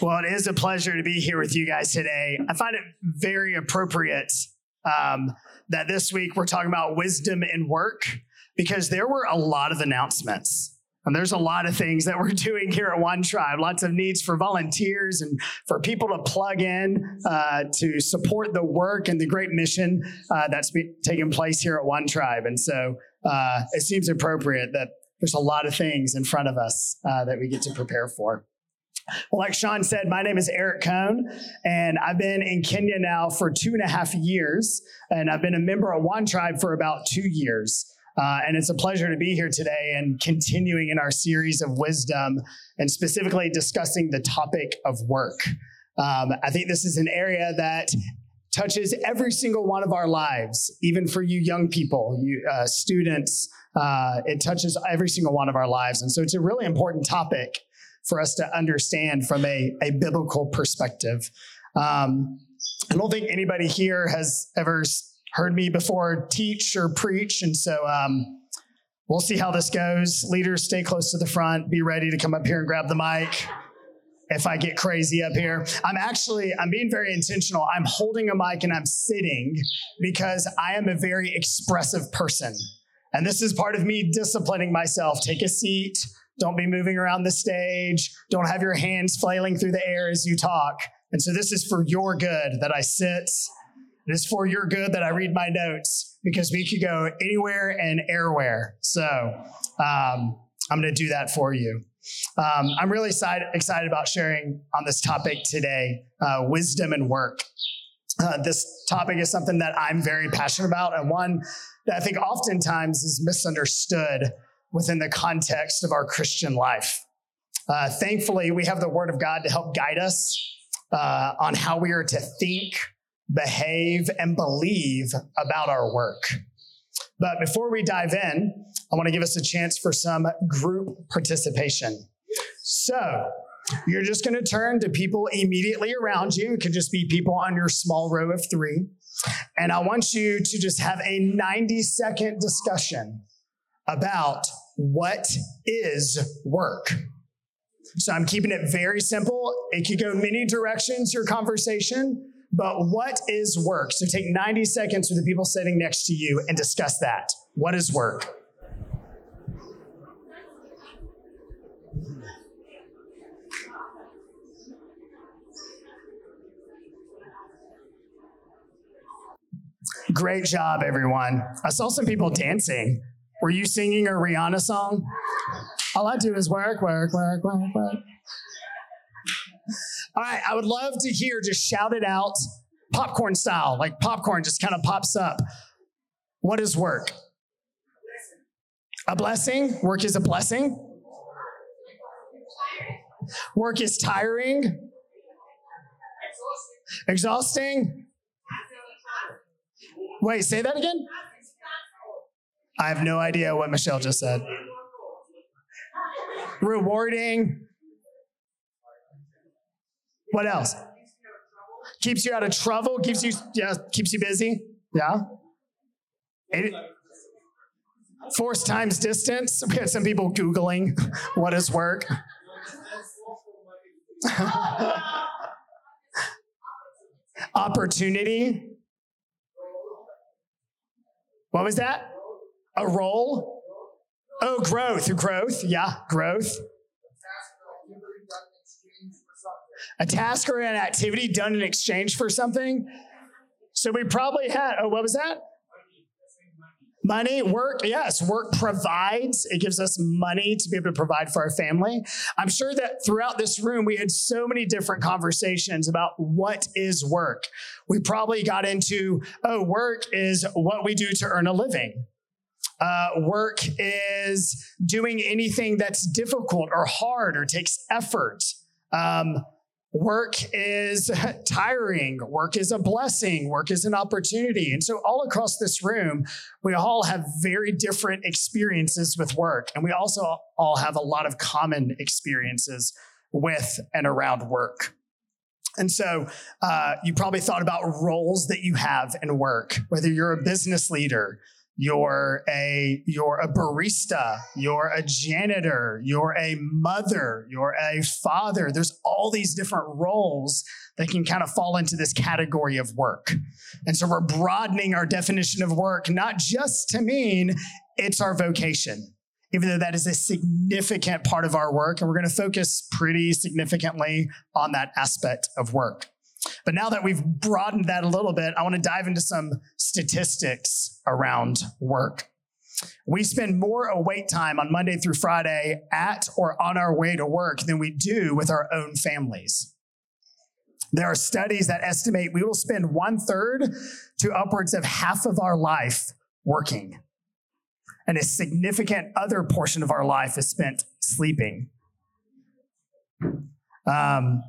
Well, it is a pleasure to be here with you guys today. I find it very appropriate um, that this week we're talking about wisdom in work because there were a lot of announcements. And there's a lot of things that we're doing here at One Tribe, lots of needs for volunteers and for people to plug in uh, to support the work and the great mission uh, that's be- taking place here at One Tribe. And so uh, it seems appropriate that there's a lot of things in front of us uh, that we get to prepare for. Well, like Sean said, my name is Eric Cohn, and I've been in Kenya now for two and a half years, and I've been a member of One Tribe for about two years. Uh, and it's a pleasure to be here today and continuing in our series of wisdom and specifically discussing the topic of work. Um, I think this is an area that touches every single one of our lives, even for you young people, you uh, students. Uh, it touches every single one of our lives. And so it's a really important topic for us to understand from a, a biblical perspective. Um, I don't think anybody here has ever heard me before teach or preach. And so um, we'll see how this goes. Leaders, stay close to the front. Be ready to come up here and grab the mic if I get crazy up here. I'm actually, I'm being very intentional. I'm holding a mic and I'm sitting because I am a very expressive person. And this is part of me disciplining myself. Take a seat. Don't be moving around the stage. Don't have your hands flailing through the air as you talk. And so this is for your good that I sit it is for your good that I read my notes because we could go anywhere and airwhere. So um, I'm going to do that for you. Um, I'm really excited, excited about sharing on this topic today uh, wisdom and work. Uh, this topic is something that I'm very passionate about and one that I think oftentimes is misunderstood within the context of our Christian life. Uh, thankfully, we have the Word of God to help guide us uh, on how we are to think behave, and believe about our work. But before we dive in, I want to give us a chance for some group participation. So, you're just going to turn to people immediately around you. It could just be people on your small row of three. And I want you to just have a 90 second discussion about what is work. So I'm keeping it very simple. It could go many directions, your conversation. But what is work? So take 90 seconds with the people sitting next to you and discuss that. What is work? Great job, everyone. I saw some people dancing. Were you singing a Rihanna song? All I do is work, work, work, work, work. All right, I would love to hear just shout it out popcorn style, like popcorn just kind of pops up. What is work? A blessing? Work is a blessing? Work is tiring? Exhausting? Wait, say that again? I have no idea what Michelle just said. Rewarding? What else? Keeps you out of trouble. Keeps you yeah. Keeps you busy. Yeah. It, force times distance. We had some people googling what is work. Opportunity. What was that? A role? Oh, growth. Growth. Yeah, growth. a task or an activity done in exchange for something. So we probably had, oh, what was that? Money, work, yes, work provides. It gives us money to be able to provide for our family. I'm sure that throughout this room, we had so many different conversations about what is work. We probably got into, oh, work is what we do to earn a living. Uh, work is doing anything that's difficult or hard or takes effort. Um, Work is tiring. Work is a blessing. Work is an opportunity. And so, all across this room, we all have very different experiences with work. And we also all have a lot of common experiences with and around work. And so, uh, you probably thought about roles that you have in work, whether you're a business leader, you're a you're a barista. You're a janitor. You're a mother. You're a father. There's all these different roles that can kind of fall into this category of work. And so we're broadening our definition of work not just to mean it's our vocation even though that is a significant part of our work. And we're going to focus pretty significantly on that aspect of work but now that we've broadened that a little bit, I want to dive into some statistics around work. We spend more awake time on Monday through Friday at or on our way to work than we do with our own families. There are studies that estimate we will spend one third to upwards of half of our life working. And a significant other portion of our life is spent sleeping. Um,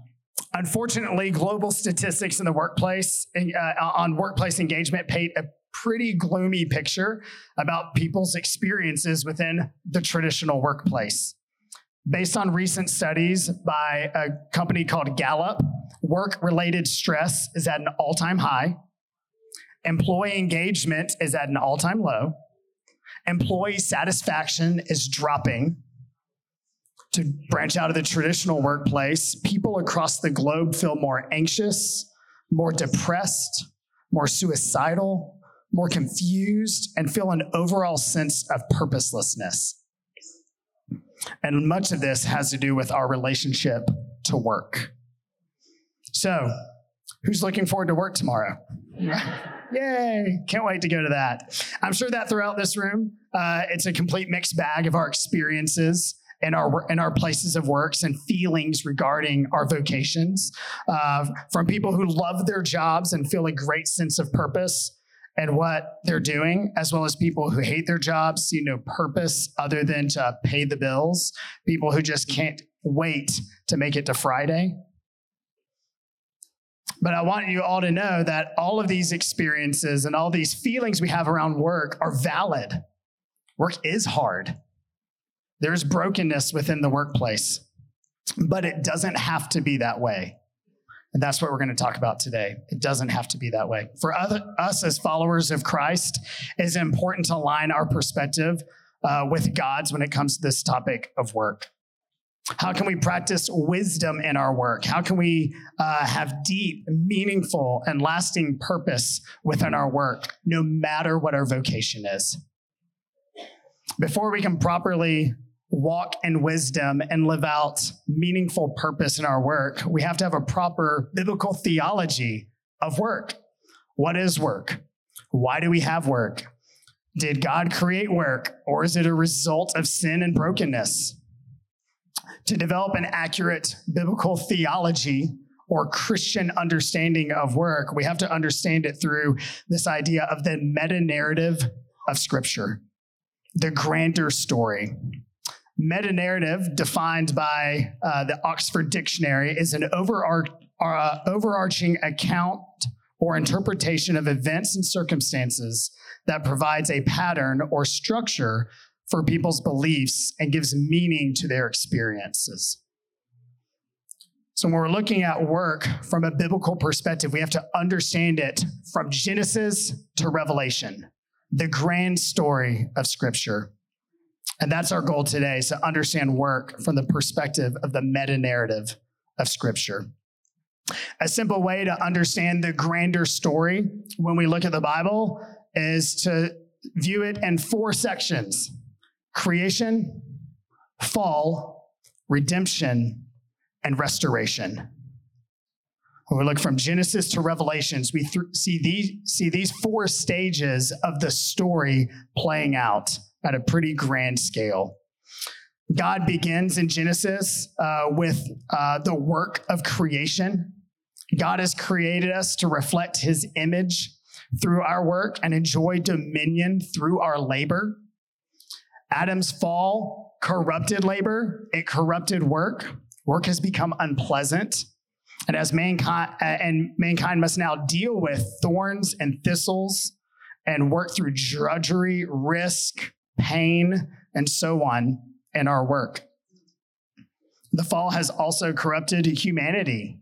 Unfortunately, global statistics in the workplace uh, on workplace engagement paint a pretty gloomy picture about people's experiences within the traditional workplace. Based on recent studies by a company called Gallup, work related stress is at an all time high. Employee engagement is at an all time low. Employee satisfaction is dropping to branch out of the traditional workplace, people across the globe feel more anxious, more depressed, more suicidal, more confused, and feel an overall sense of purposelessness. And much of this has to do with our relationship to work. So, who's looking forward to work tomorrow? Yay! Can't wait to go to that. I'm sure that throughout this room, uh, it's a complete mixed bag of our experiences in our in our places of works and feelings regarding our vocations uh, from people who love their jobs and feel a great sense of purpose and what they're doing, as well as people who hate their jobs, see no purpose other than to pay the bills, people who just can't wait to make it to Friday. But I want you all to know that all of these experiences and all these feelings we have around work are valid. Work is hard. There's brokenness within the workplace, but it doesn't have to be that way. And that's what we're going to talk about today. It doesn't have to be that way. For other, us as followers of Christ, it is important to align our perspective uh, with God's when it comes to this topic of work. How can we practice wisdom in our work? How can we uh, have deep, meaningful, and lasting purpose within our work, no matter what our vocation is? Before we can properly walk in wisdom and live out meaningful purpose in our work, we have to have a proper biblical theology of work. What is work? Why do we have work? Did God create work, or is it a result of sin and brokenness? To develop an accurate biblical theology or Christian understanding of work, we have to understand it through this idea of the meta narrative of Scripture, the grander story. Meta narrative, defined by uh, the Oxford Dictionary, is an uh, overarching account or interpretation of events and circumstances that provides a pattern or structure for people's beliefs and gives meaning to their experiences. So, when we're looking at work from a biblical perspective, we have to understand it from Genesis to Revelation, the grand story of Scripture. And that's our goal today is to understand work from the perspective of the meta narrative of Scripture. A simple way to understand the grander story when we look at the Bible is to view it in four sections creation, fall, redemption, and restoration. When we look from Genesis to Revelations, we th- see, these, see these four stages of the story playing out at a pretty grand scale. God begins in Genesis uh, with uh, the work of creation. God has created us to reflect his image through our work and enjoy dominion through our labor. Adam's fall corrupted labor, it corrupted work. Work has become unpleasant. And as mankind and mankind must now deal with thorns and thistles and work through drudgery, risk, pain, and so on in our work. The fall has also corrupted humanity,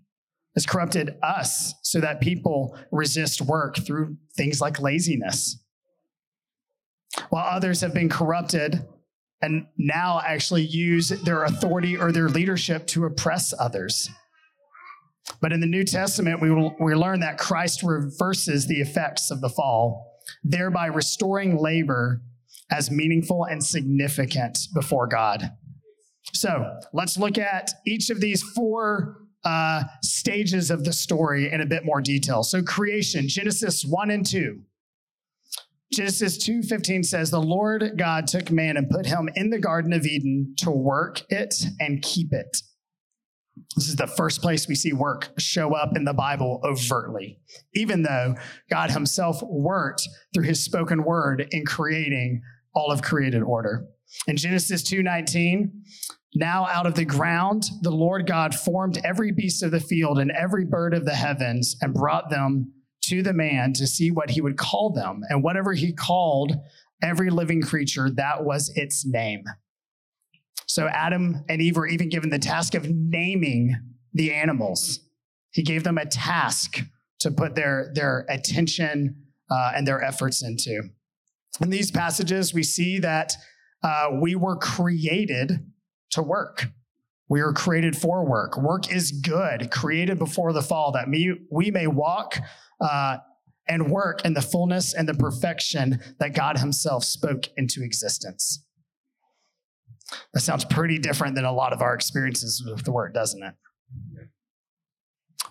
has corrupted us so that people resist work through things like laziness. while others have been corrupted and now actually use their authority or their leadership to oppress others. But in the New Testament, we, will, we learn that Christ reverses the effects of the fall, thereby restoring labor as meaningful and significant before God. So let's look at each of these four uh, stages of the story in a bit more detail. So creation, Genesis 1 and 2. Genesis 2:15 says the Lord God took man and put him in the garden of Eden to work it and keep it. This is the first place we see work show up in the Bible overtly, even though God himself worked through his spoken word in creating all of created order. In Genesis 2:19, now out of the ground the Lord God formed every beast of the field and every bird of the heavens and brought them to the man to see what he would call them. And whatever he called every living creature, that was its name. So Adam and Eve were even given the task of naming the animals. He gave them a task to put their, their attention uh, and their efforts into. In these passages, we see that uh, we were created to work. We were created for work. Work is good, created before the fall, that we, we may walk uh, and work in the fullness and the perfection that God Himself spoke into existence. That sounds pretty different than a lot of our experiences with the word, doesn't it?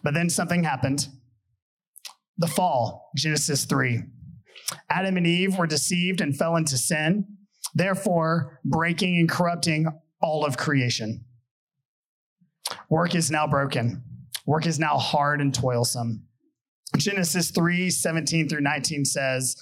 But then something happened. The fall, Genesis 3. Adam and Eve were deceived and fell into sin, therefore breaking and corrupting all of creation. Work is now broken. Work is now hard and toilsome. Genesis 3 17 through 19 says,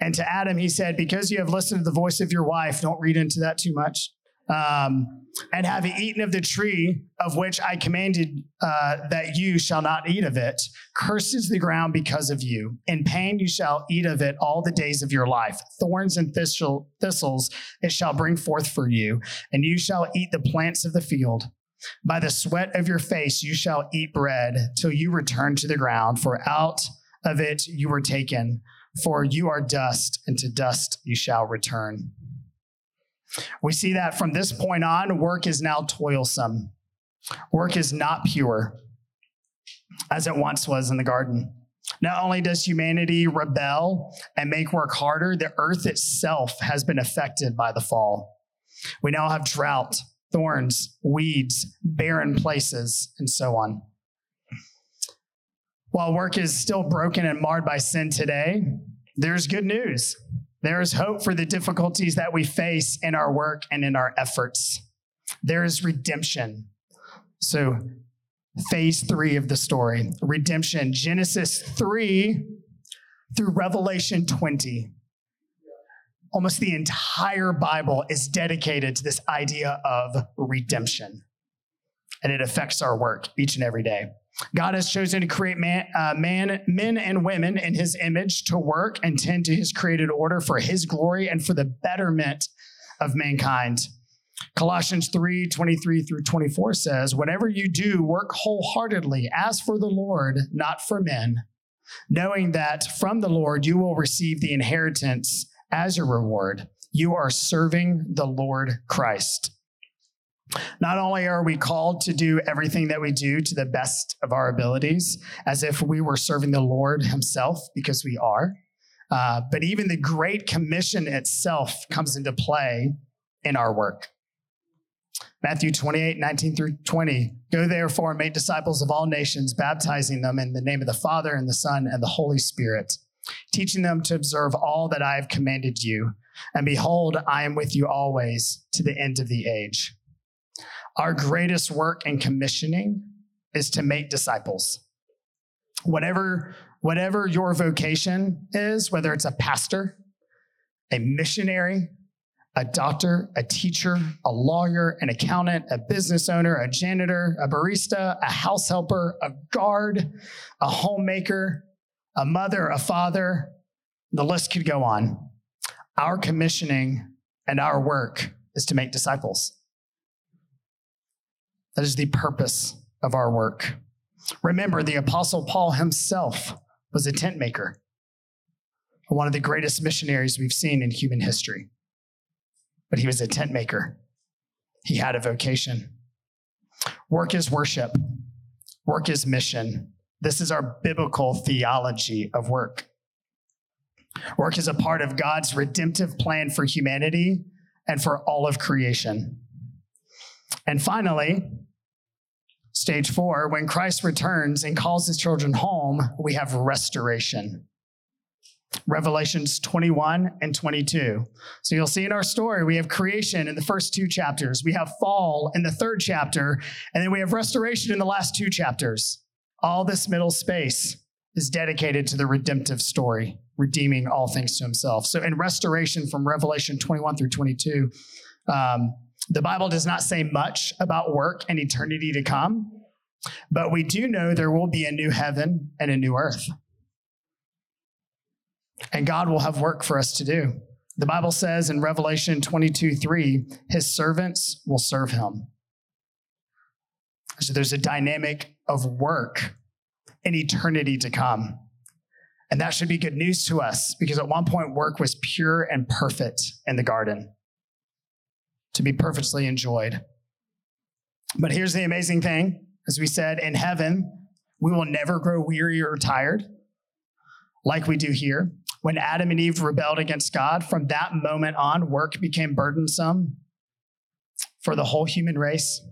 And to Adam, he said, Because you have listened to the voice of your wife, don't read into that too much, um, and have eaten of the tree of which I commanded uh, that you shall not eat of it, Curses the ground because of you. In pain you shall eat of it all the days of your life. Thorns and thistle, thistles it shall bring forth for you, and you shall eat the plants of the field. By the sweat of your face you shall eat bread till you return to the ground, for out of it you were taken. For you are dust, and to dust you shall return. We see that from this point on, work is now toilsome. Work is not pure, as it once was in the garden. Not only does humanity rebel and make work harder, the earth itself has been affected by the fall. We now have drought, thorns, weeds, barren places, and so on. While work is still broken and marred by sin today, there's good news. There is hope for the difficulties that we face in our work and in our efforts. There is redemption. So, phase three of the story redemption, Genesis 3 through Revelation 20 almost the entire Bible is dedicated to this idea of redemption. And it affects our work each and every day. God has chosen to create man, uh, man, men and women in his image to work and tend to his created order for his glory and for the betterment of mankind. Colossians 3 23 through 24 says, Whatever you do, work wholeheartedly as for the Lord, not for men, knowing that from the Lord you will receive the inheritance as a reward, you are serving the Lord Christ. Not only are we called to do everything that we do to the best of our abilities, as if we were serving the Lord Himself, because we are, uh, but even the Great Commission itself comes into play in our work. Matthew 28, 19 through 20. Go therefore and make disciples of all nations, baptizing them in the name of the Father and the Son and the Holy Spirit teaching them to observe all that I have commanded you. And behold, I am with you always to the end of the age. Our greatest work and commissioning is to make disciples. Whatever, whatever your vocation is, whether it's a pastor, a missionary, a doctor, a teacher, a lawyer, an accountant, a business owner, a janitor, a barista, a house helper, a guard, a homemaker, a mother, a father, the list could go on. Our commissioning and our work is to make disciples. That is the purpose of our work. Remember, the Apostle Paul himself was a tent maker. one of the greatest missionaries we've seen in human history. But he was a tent maker, he had a vocation. Work is worship, work is mission. This is our biblical theology of work. Work is a part of God's redemptive plan for humanity and for all of creation. And finally, stage four, when Christ returns and calls his children home, we have restoration. Revelations 21 and 22. So you'll see in our story, we have creation in the first two chapters, we have fall in the third chapter, and then we have restoration in the last two chapters. All this middle space is dedicated to the redemptive story, redeeming all things to himself. So in restoration from Revelation 21 through 22, um, the Bible does not say much about work and eternity to come, but we do know there will be a new heaven and a new earth. And God will have work for us to do. The Bible says in Revelation 22 3, his servants will serve him. So there's a dynamic of work in eternity to come. And that should be good news to us because at one point, work was pure and perfect in the garden to be perfectly enjoyed. But here's the amazing thing as we said, in heaven, we will never grow weary or tired like we do here. When Adam and Eve rebelled against God, from that moment on, work became burdensome for the whole human race.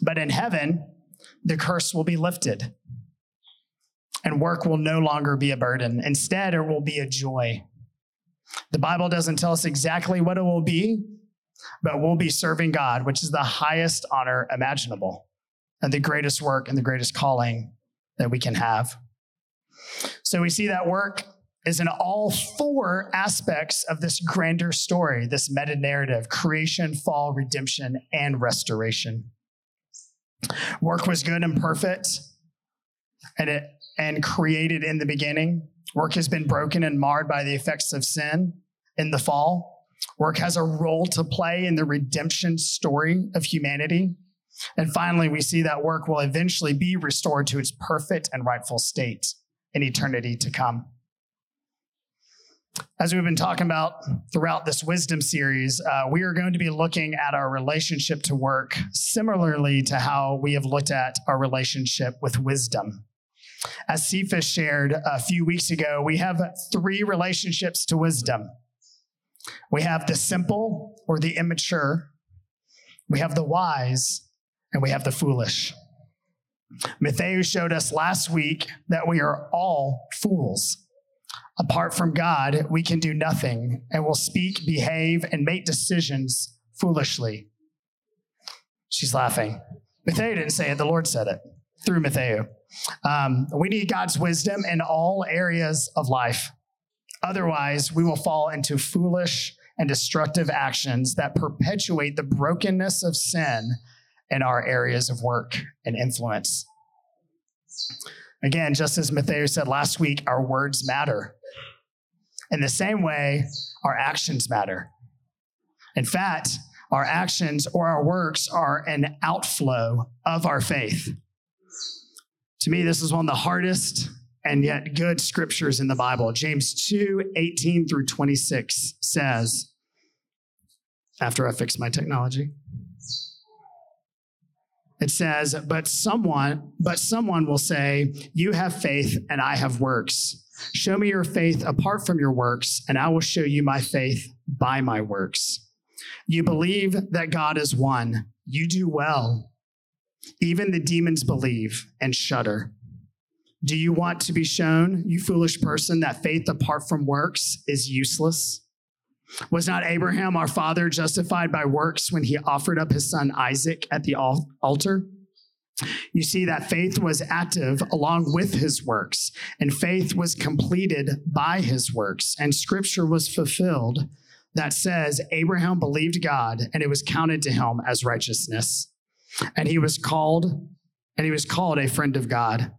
But in heaven, the curse will be lifted and work will no longer be a burden. Instead, it will be a joy. The Bible doesn't tell us exactly what it will be, but we'll be serving God, which is the highest honor imaginable and the greatest work and the greatest calling that we can have. So we see that work is in all four aspects of this grander story, this meta narrative creation, fall, redemption, and restoration. Work was good and perfect, and it and created in the beginning. Work has been broken and marred by the effects of sin in the fall. Work has a role to play in the redemption story of humanity. And finally, we see that work will eventually be restored to its perfect and rightful state in eternity to come. As we've been talking about throughout this wisdom series, uh, we are going to be looking at our relationship to work similarly to how we have looked at our relationship with wisdom. As Cephas shared a few weeks ago, we have three relationships to wisdom. We have the simple or the immature, we have the wise, and we have the foolish. Matthew showed us last week that we are all fools. Apart from God, we can do nothing and will speak, behave, and make decisions foolishly. She's laughing. Matthew didn't say it, the Lord said it through Matthew. Um, we need God's wisdom in all areas of life. Otherwise, we will fall into foolish and destructive actions that perpetuate the brokenness of sin in our areas of work and influence. Again, just as Matthew said last week, our words matter. In the same way, our actions matter. In fact, our actions or our works are an outflow of our faith. To me, this is one of the hardest and yet good scriptures in the Bible. James 2 18 through 26 says, after I fix my technology, it says, but someone, but someone will say, You have faith and I have works. Show me your faith apart from your works, and I will show you my faith by my works. You believe that God is one. You do well. Even the demons believe and shudder. Do you want to be shown, you foolish person, that faith apart from works is useless? Was not Abraham, our father, justified by works when he offered up his son Isaac at the altar? You see that faith was active along with his works, and faith was completed by his works, and scripture was fulfilled that says Abraham believed God, and it was counted to him as righteousness and he was called and he was called a friend of God.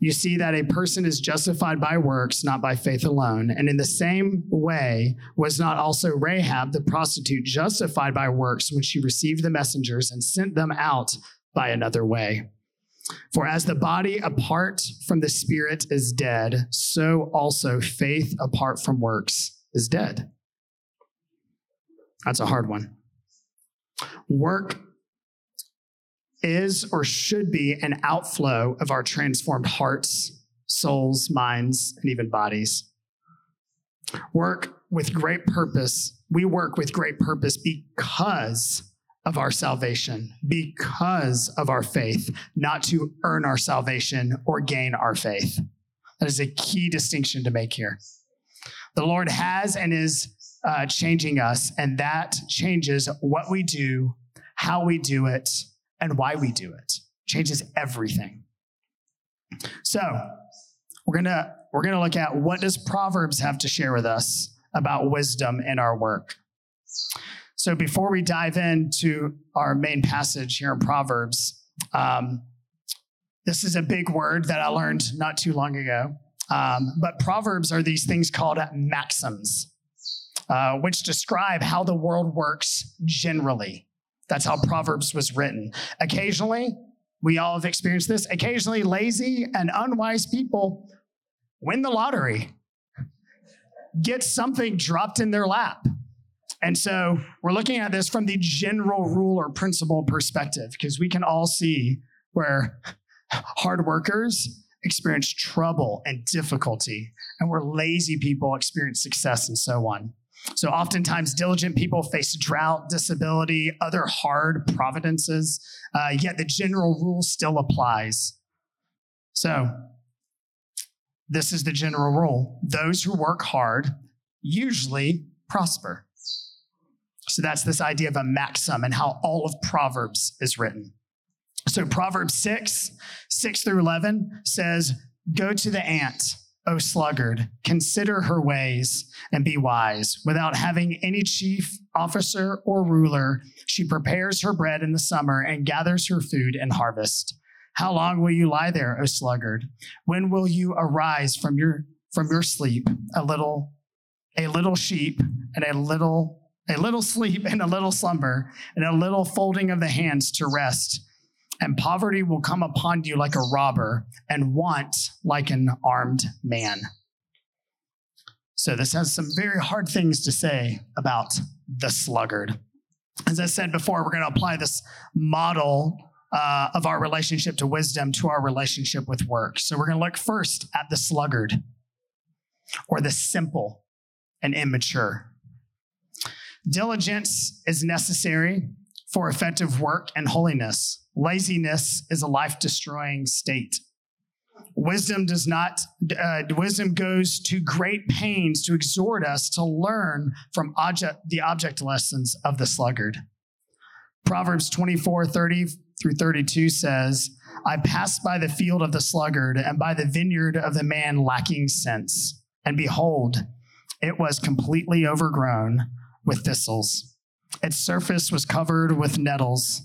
You see that a person is justified by works, not by faith alone. And in the same way, was not also Rahab the prostitute justified by works when she received the messengers and sent them out by another way? For as the body apart from the spirit is dead, so also faith apart from works is dead. That's a hard one. Work is or should be an outflow of our transformed hearts, souls, minds, and even bodies. Work with great purpose. We work with great purpose because of our salvation, because of our faith, not to earn our salvation or gain our faith. That is a key distinction to make here. The Lord has and is uh, changing us, and that changes what we do, how we do it, and why we do it. Changes everything. So, we're gonna we're gonna look at what does Proverbs have to share with us about wisdom in our work. So before we dive into our main passage here in Proverbs, um, this is a big word that I learned not too long ago. Um, but Proverbs are these things called maxims, uh, which describe how the world works generally. That's how Proverbs was written. Occasionally, we all have experienced this. Occasionally, lazy and unwise people win the lottery, get something dropped in their lap. And so we're looking at this from the general rule or principle perspective because we can all see where hard workers experience trouble and difficulty, and where lazy people experience success and so on. So, oftentimes, diligent people face drought, disability, other hard providences, uh, yet the general rule still applies. So, this is the general rule those who work hard usually prosper. So that's this idea of a maxim and how all of Proverbs is written. So Proverbs 6, 6 through 11 says, Go to the ant, O sluggard, consider her ways and be wise. Without having any chief, officer, or ruler, she prepares her bread in the summer and gathers her food in harvest. How long will you lie there, O sluggard? When will you arise from your from your sleep? A little, a little sheep and a little a little sleep and a little slumber, and a little folding of the hands to rest. And poverty will come upon you like a robber, and want like an armed man. So, this has some very hard things to say about the sluggard. As I said before, we're going to apply this model uh, of our relationship to wisdom to our relationship with work. So, we're going to look first at the sluggard or the simple and immature. Diligence is necessary for effective work and holiness. Laziness is a life destroying state. Wisdom does not, uh, wisdom goes to great pains to exhort us to learn from object, the object lessons of the sluggard. Proverbs 24 30 through 32 says, I passed by the field of the sluggard and by the vineyard of the man lacking sense. And behold, it was completely overgrown with thistles. Its surface was covered with nettles,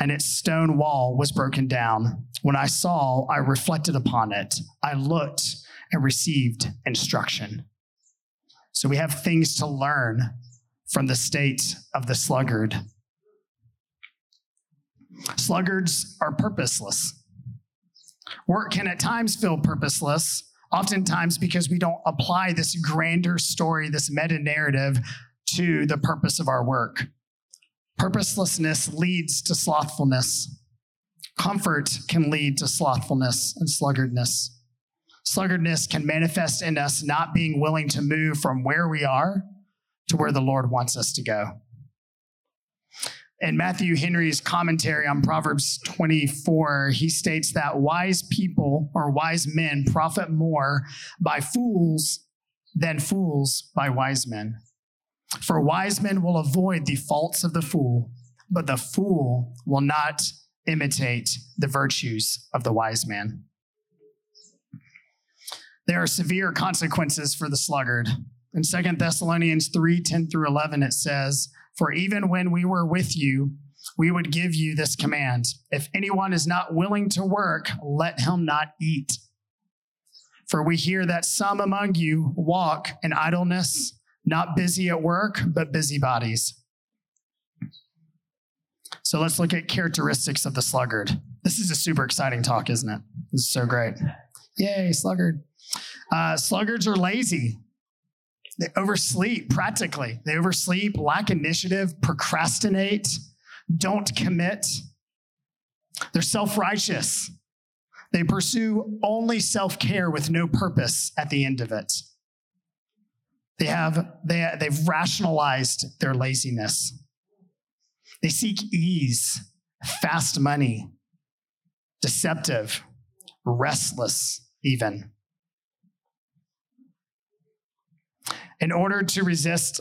and its stone wall was broken down. When I saw, I reflected upon it. I looked and received instruction. So we have things to learn from the state of the sluggard. Sluggards are purposeless. Work can at times feel purposeless, oftentimes because we don't apply this grander story, this meta narrative to the purpose of our work. Purposelessness leads to slothfulness. Comfort can lead to slothfulness and sluggardness. Sluggardness can manifest in us not being willing to move from where we are to where the Lord wants us to go. In Matthew Henry's commentary on Proverbs 24, he states that wise people or wise men profit more by fools than fools by wise men. For wise men will avoid the faults of the fool, but the fool will not imitate the virtues of the wise man. There are severe consequences for the sluggard. In 2 Thessalonians 3 10 through 11, it says, For even when we were with you, we would give you this command If anyone is not willing to work, let him not eat. For we hear that some among you walk in idleness not busy at work, but busybodies. So let's look at characteristics of the sluggard. This is a super exciting talk, isn't it? This is so great. Yay, sluggard. Uh, sluggards are lazy. They oversleep practically. They oversleep, lack initiative, procrastinate, don't commit. They're self righteous. They pursue only self care with no purpose at the end of it. They have, they, they've rationalized their laziness. They seek ease, fast money, deceptive, restless, even. In order to resist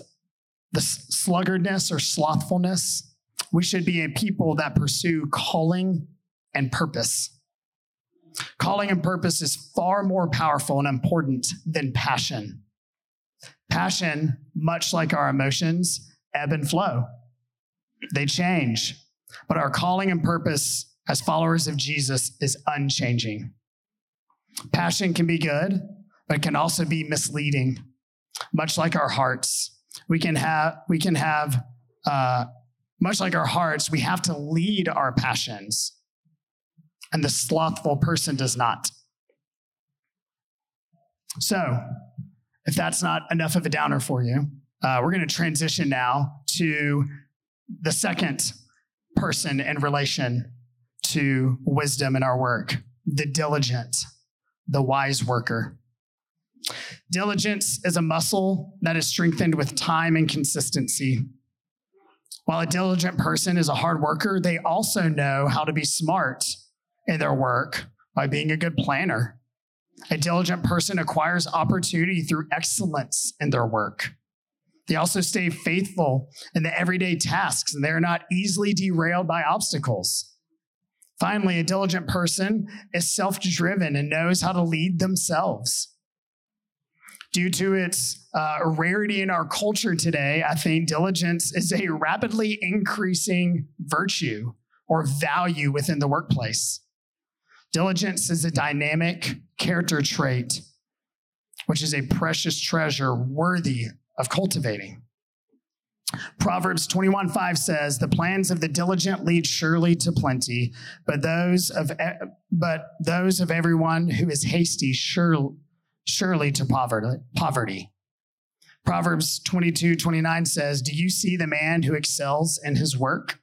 the sluggardness or slothfulness, we should be a people that pursue calling and purpose. Calling and purpose is far more powerful and important than passion. Passion, much like our emotions, ebb and flow. They change. But our calling and purpose as followers of Jesus is unchanging. Passion can be good, but it can also be misleading. Much like our hearts, we can have we can have uh, much like our hearts, we have to lead our passions, and the slothful person does not. So, if that's not enough of a downer for you, uh, we're going to transition now to the second person in relation to wisdom in our work the diligent, the wise worker. Diligence is a muscle that is strengthened with time and consistency. While a diligent person is a hard worker, they also know how to be smart in their work by being a good planner. A diligent person acquires opportunity through excellence in their work. They also stay faithful in the everyday tasks and they're not easily derailed by obstacles. Finally, a diligent person is self driven and knows how to lead themselves. Due to its uh, rarity in our culture today, I think diligence is a rapidly increasing virtue or value within the workplace. Diligence is a dynamic character trait, which is a precious treasure worthy of cultivating. Proverbs 21 5 says, The plans of the diligent lead surely to plenty, but those of, but those of everyone who is hasty sure, surely to poverty. Proverbs 22:29 says, Do you see the man who excels in his work?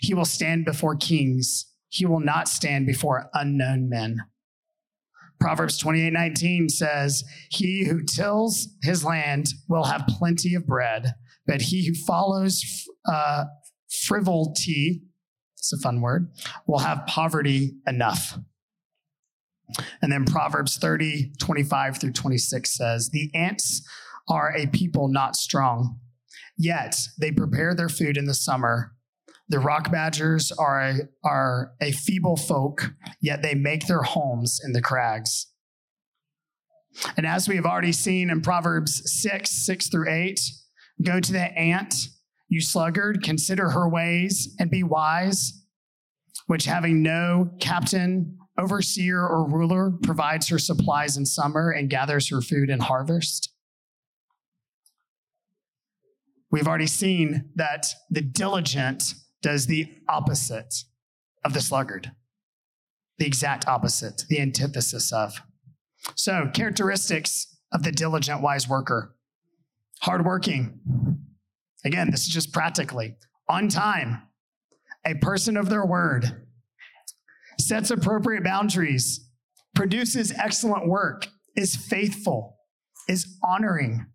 He will stand before kings, he will not stand before unknown men. Proverbs 28 19 says, He who tills his land will have plenty of bread, but he who follows uh, frivolity, it's a fun word, will have poverty enough. And then Proverbs 30 25 through 26 says, The ants are a people not strong, yet they prepare their food in the summer the rock badgers are a, are a feeble folk, yet they make their homes in the crags. And as we have already seen in Proverbs 6, 6 through 8, go to the ant, you sluggard, consider her ways and be wise, which having no captain, overseer, or ruler provides her supplies in summer and gathers her food in harvest. We've already seen that the diligent does the opposite of the sluggard, the exact opposite, the antithesis of. So, characteristics of the diligent wise worker. Hardworking. Again, this is just practically. On time, a person of their word, sets appropriate boundaries, produces excellent work, is faithful, is honoring,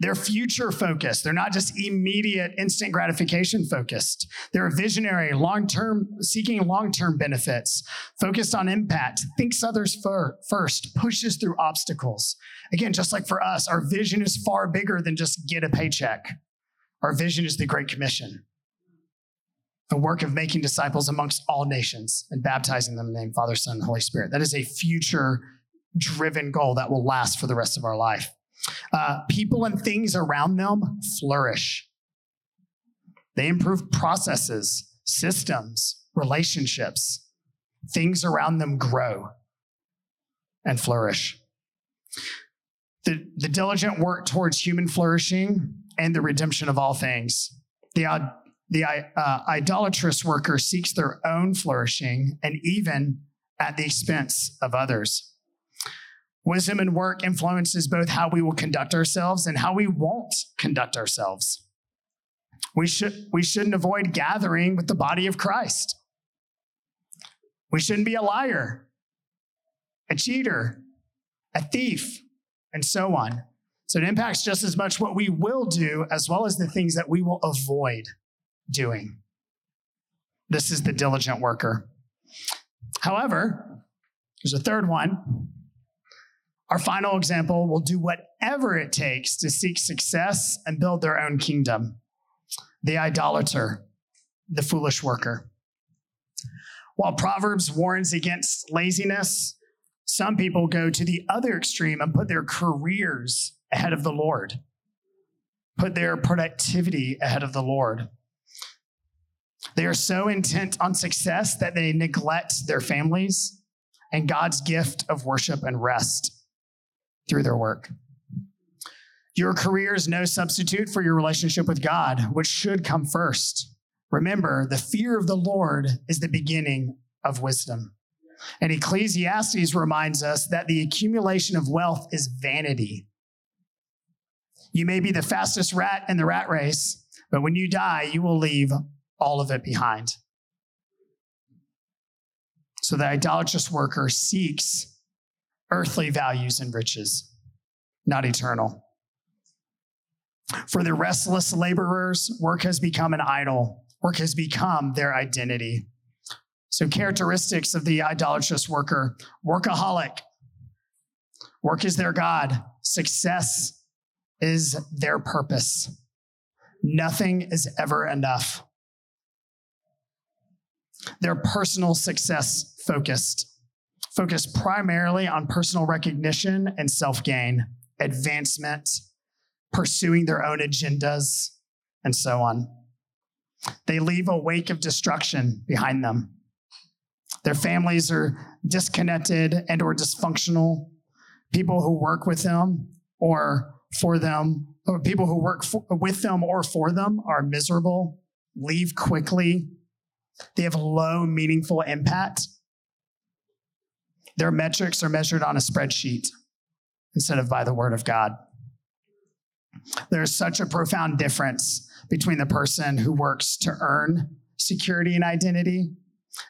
they're future focused. They're not just immediate instant gratification focused. They're visionary, long term, seeking long term benefits, focused on impact, thinks others first, pushes through obstacles. Again, just like for us, our vision is far bigger than just get a paycheck. Our vision is the Great Commission, the work of making disciples amongst all nations and baptizing them in the name Father, Son, and Holy Spirit. That is a future driven goal that will last for the rest of our life. Uh, people and things around them flourish. They improve processes, systems, relationships. Things around them grow and flourish. The, the diligent work towards human flourishing and the redemption of all things. The, the uh, idolatrous worker seeks their own flourishing and even at the expense of others. Wisdom and work influences both how we will conduct ourselves and how we won't conduct ourselves. We, should, we shouldn't avoid gathering with the body of Christ. We shouldn't be a liar, a cheater, a thief, and so on. So it impacts just as much what we will do as well as the things that we will avoid doing. This is the diligent worker. However, there's a third one. Our final example will do whatever it takes to seek success and build their own kingdom. The idolater, the foolish worker. While Proverbs warns against laziness, some people go to the other extreme and put their careers ahead of the Lord, put their productivity ahead of the Lord. They are so intent on success that they neglect their families and God's gift of worship and rest through their work. Your career is no substitute for your relationship with God, which should come first. Remember, the fear of the Lord is the beginning of wisdom. And Ecclesiastes reminds us that the accumulation of wealth is vanity. You may be the fastest rat in the rat race, but when you die, you will leave all of it behind. So the idolatrous worker seeks earthly values and riches, not eternal. For the restless laborers, work has become an idol. Work has become their identity. So, characteristics of the idolatrous worker workaholic. Work is their God. Success is their purpose. Nothing is ever enough. They're personal success focused, focused primarily on personal recognition and self gain, advancement, pursuing their own agendas, and so on. They leave a wake of destruction behind them. Their families are disconnected and or dysfunctional. People who work with them or for them, or people who work for, with them or for them are miserable, leave quickly, they have low, meaningful impact. Their metrics are measured on a spreadsheet instead of by the word of God. There's such a profound difference between the person who works to earn security and identity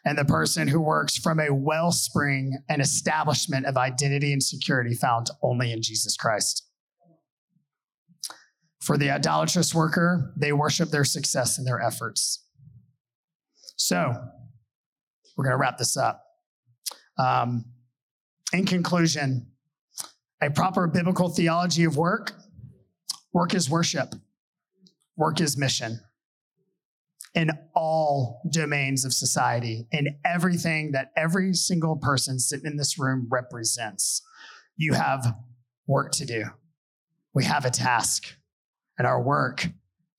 and the person who works from a wellspring and establishment of identity and security found only in Jesus Christ. For the idolatrous worker, they worship their success and their efforts. So, we're going to wrap this up. Um, in conclusion, a proper biblical theology of work work is worship, work is mission in all domains of society, in everything that every single person sitting in this room represents. You have work to do. We have a task, and our work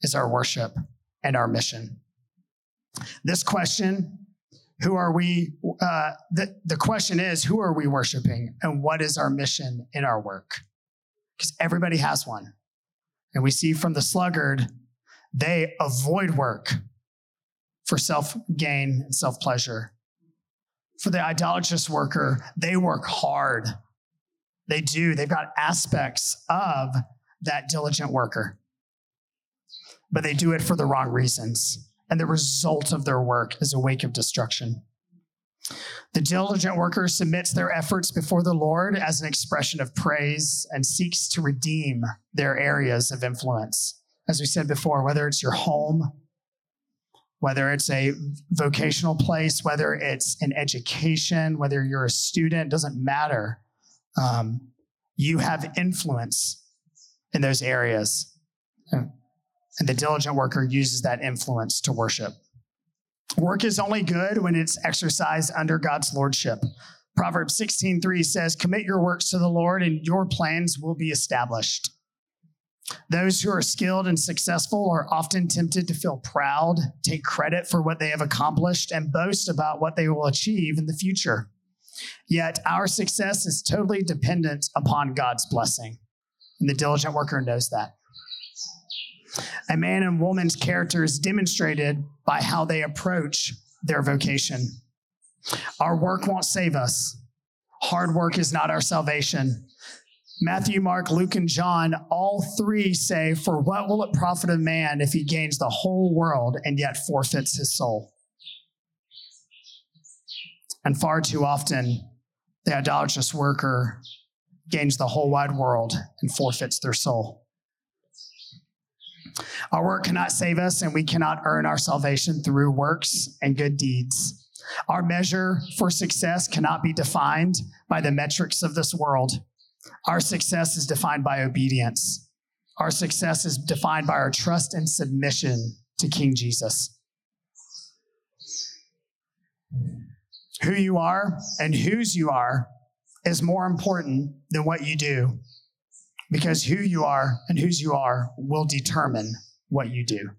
is our worship and our mission. This question, who are we? Uh, the, the question is, who are we worshiping and what is our mission in our work? Because everybody has one. And we see from the sluggard, they avoid work for self gain and self pleasure. For the idolatrous worker, they work hard. They do. They've got aspects of that diligent worker, but they do it for the wrong reasons and the result of their work is a wake of destruction. The diligent worker submits their efforts before the Lord as an expression of praise and seeks to redeem their areas of influence. As we said before, whether it's your home, whether it's a vocational place, whether it's an education, whether you're a student, doesn't matter. Um, you have influence in those areas. And the diligent worker uses that influence to worship. Work is only good when it's exercised under God's lordship. Proverbs 16:3 says, "Commit your works to the Lord and your plans will be established." Those who are skilled and successful are often tempted to feel proud, take credit for what they have accomplished, and boast about what they will achieve in the future. Yet our success is totally dependent upon God's blessing. And the diligent worker knows that. A man and woman's character is demonstrated by how they approach their vocation. Our work won't save us. Hard work is not our salvation. Matthew, Mark, Luke, and John, all three say, For what will it profit a man if he gains the whole world and yet forfeits his soul? And far too often, the idolatrous worker gains the whole wide world and forfeits their soul. Our work cannot save us, and we cannot earn our salvation through works and good deeds. Our measure for success cannot be defined by the metrics of this world. Our success is defined by obedience. Our success is defined by our trust and submission to King Jesus. Who you are and whose you are is more important than what you do because who you are and whose you are will determine what you do.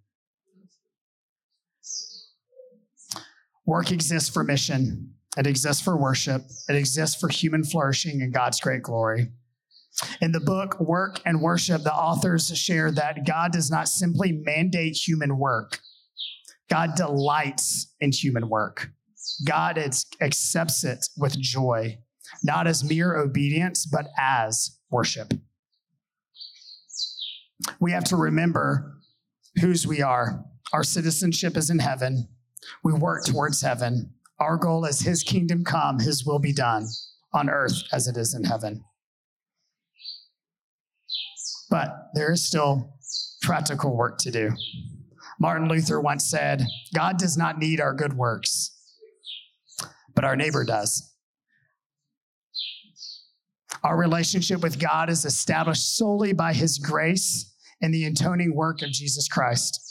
Work exists for mission, it exists for worship, it exists for human flourishing and God's great glory. In the book Work and Worship, the authors share that God does not simply mandate human work, God delights in human work. God accepts it with joy, not as mere obedience, but as worship. We have to remember whose we are. Our citizenship is in heaven. We work towards heaven. Our goal is His kingdom come, His will be done on earth as it is in heaven. But there is still practical work to do. Martin Luther once said, God does not need our good works, but our neighbor does. Our relationship with God is established solely by His grace and the atoning work of Jesus Christ.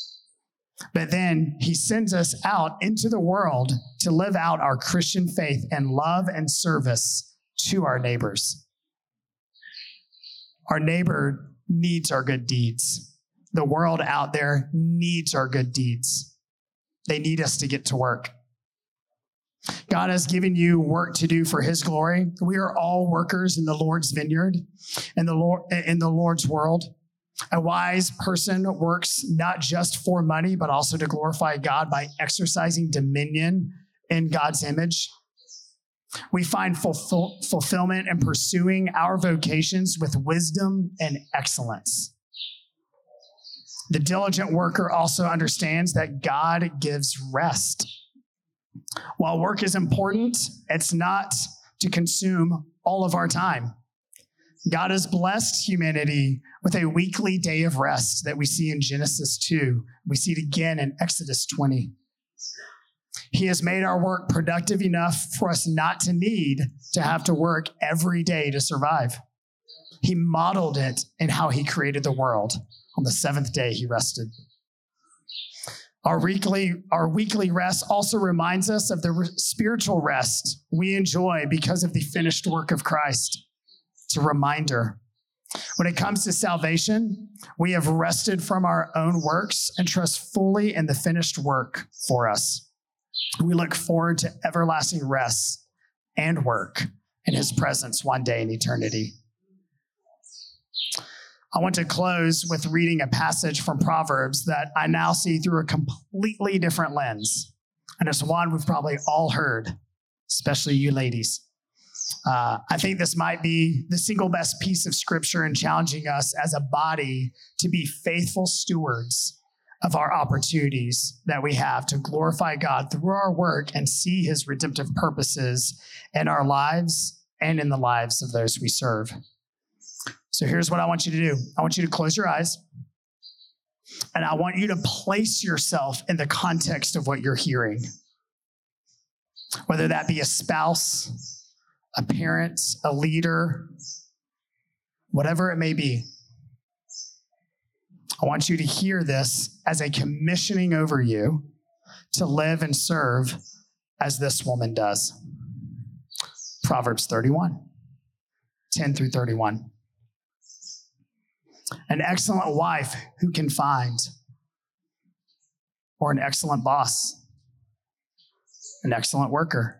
But then he sends us out into the world to live out our Christian faith and love and service to our neighbors. Our neighbor needs our good deeds. The world out there needs our good deeds. They need us to get to work. God has given you work to do for his glory. We are all workers in the Lord's vineyard, in the Lord in the Lord's world. A wise person works not just for money, but also to glorify God by exercising dominion in God's image. We find fulfill, fulfillment in pursuing our vocations with wisdom and excellence. The diligent worker also understands that God gives rest. While work is important, it's not to consume all of our time. God has blessed humanity with a weekly day of rest that we see in Genesis 2. We see it again in Exodus 20. He has made our work productive enough for us not to need to have to work every day to survive. He modeled it in how he created the world. On the seventh day, he rested. Our weekly, our weekly rest also reminds us of the spiritual rest we enjoy because of the finished work of Christ. It's a reminder. When it comes to salvation, we have rested from our own works and trust fully in the finished work for us. We look forward to everlasting rest and work in his presence one day in eternity. I want to close with reading a passage from Proverbs that I now see through a completely different lens. And it's one we've probably all heard, especially you ladies. Uh, I think this might be the single best piece of scripture in challenging us as a body to be faithful stewards of our opportunities that we have to glorify God through our work and see his redemptive purposes in our lives and in the lives of those we serve. So here's what I want you to do I want you to close your eyes. And I want you to place yourself in the context of what you're hearing. Whether that be a spouse, a parent, a leader, whatever it may be. I want you to hear this as a commissioning over you to live and serve as this woman does. Proverbs 31, 10 through 31. An excellent wife who can find, or an excellent boss, an excellent worker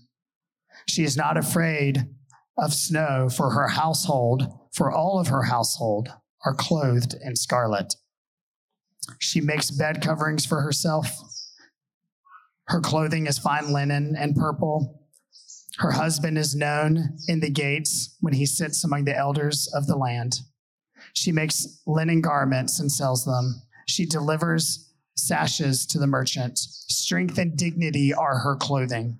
She is not afraid of snow for her household, for all of her household are clothed in scarlet. She makes bed coverings for herself. Her clothing is fine linen and purple. Her husband is known in the gates when he sits among the elders of the land. She makes linen garments and sells them. She delivers sashes to the merchant. Strength and dignity are her clothing.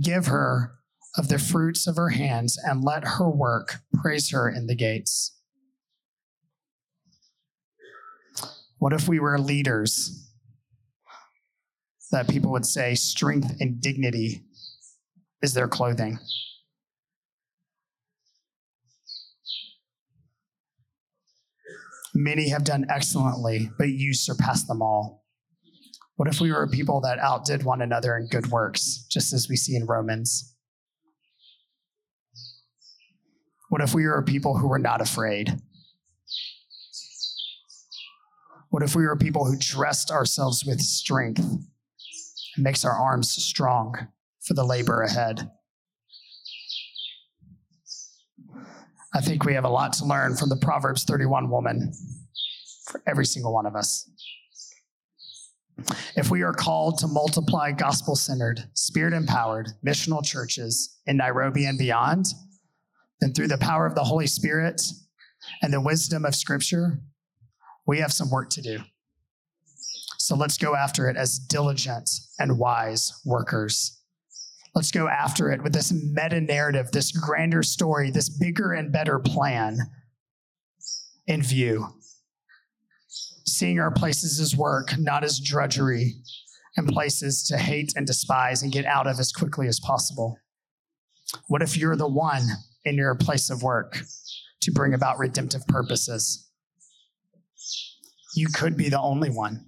Give her of the fruits of her hands and let her work praise her in the gates. What if we were leaders that people would say strength and dignity is their clothing? Many have done excellently, but you surpass them all. What if we were a people that outdid one another in good works, just as we see in Romans? What if we were a people who were not afraid? What if we were people who dressed ourselves with strength and makes our arms strong for the labor ahead? I think we have a lot to learn from the Proverbs 31 woman for every single one of us. If we are called to multiply gospel centered, spirit empowered missional churches in Nairobi and beyond, then through the power of the Holy Spirit and the wisdom of Scripture, we have some work to do. So let's go after it as diligent and wise workers. Let's go after it with this meta narrative, this grander story, this bigger and better plan in view. Seeing our places as work, not as drudgery, and places to hate and despise and get out of as quickly as possible. What if you're the one in your place of work to bring about redemptive purposes? you could be the only one.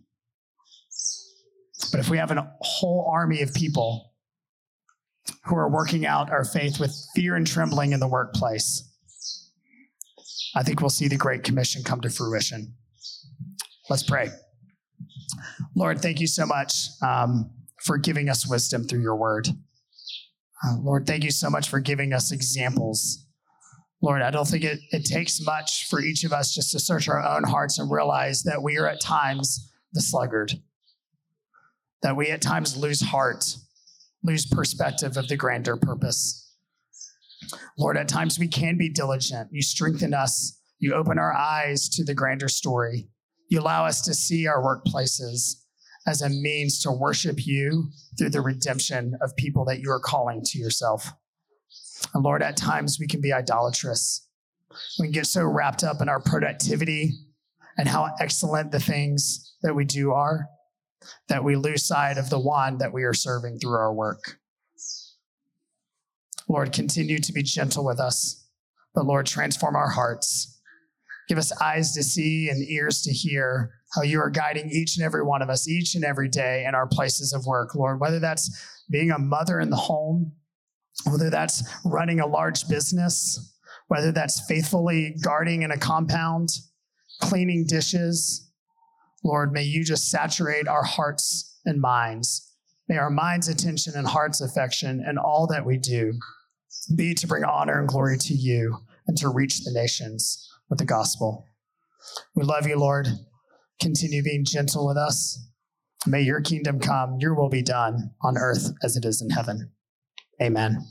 But if we have a whole army of people who are working out our faith with fear and trembling in the workplace, I think we'll see the Great Commission come to fruition. Let's pray. Lord, thank you so much um, for giving us wisdom through your word. Uh, Lord, thank you so much for giving us examples Lord, I don't think it, it takes much for each of us just to search our own hearts and realize that we are at times the sluggard, that we at times lose heart, lose perspective of the grander purpose. Lord, at times we can be diligent. You strengthen us, you open our eyes to the grander story. You allow us to see our workplaces as a means to worship you through the redemption of people that you are calling to yourself. And Lord, at times we can be idolatrous. We can get so wrapped up in our productivity and how excellent the things that we do are that we lose sight of the one that we are serving through our work. Lord, continue to be gentle with us, but Lord, transform our hearts. Give us eyes to see and ears to hear how you are guiding each and every one of us each and every day in our places of work, Lord, whether that's being a mother in the home, whether that's running a large business, whether that's faithfully guarding in a compound, cleaning dishes. Lord, may you just saturate our hearts and minds. May our minds' attention and heart's affection and all that we do be to bring honor and glory to you and to reach the nations with the gospel. We love you, Lord. Continue being gentle with us. May your kingdom come, your will be done on earth as it is in heaven. Amen.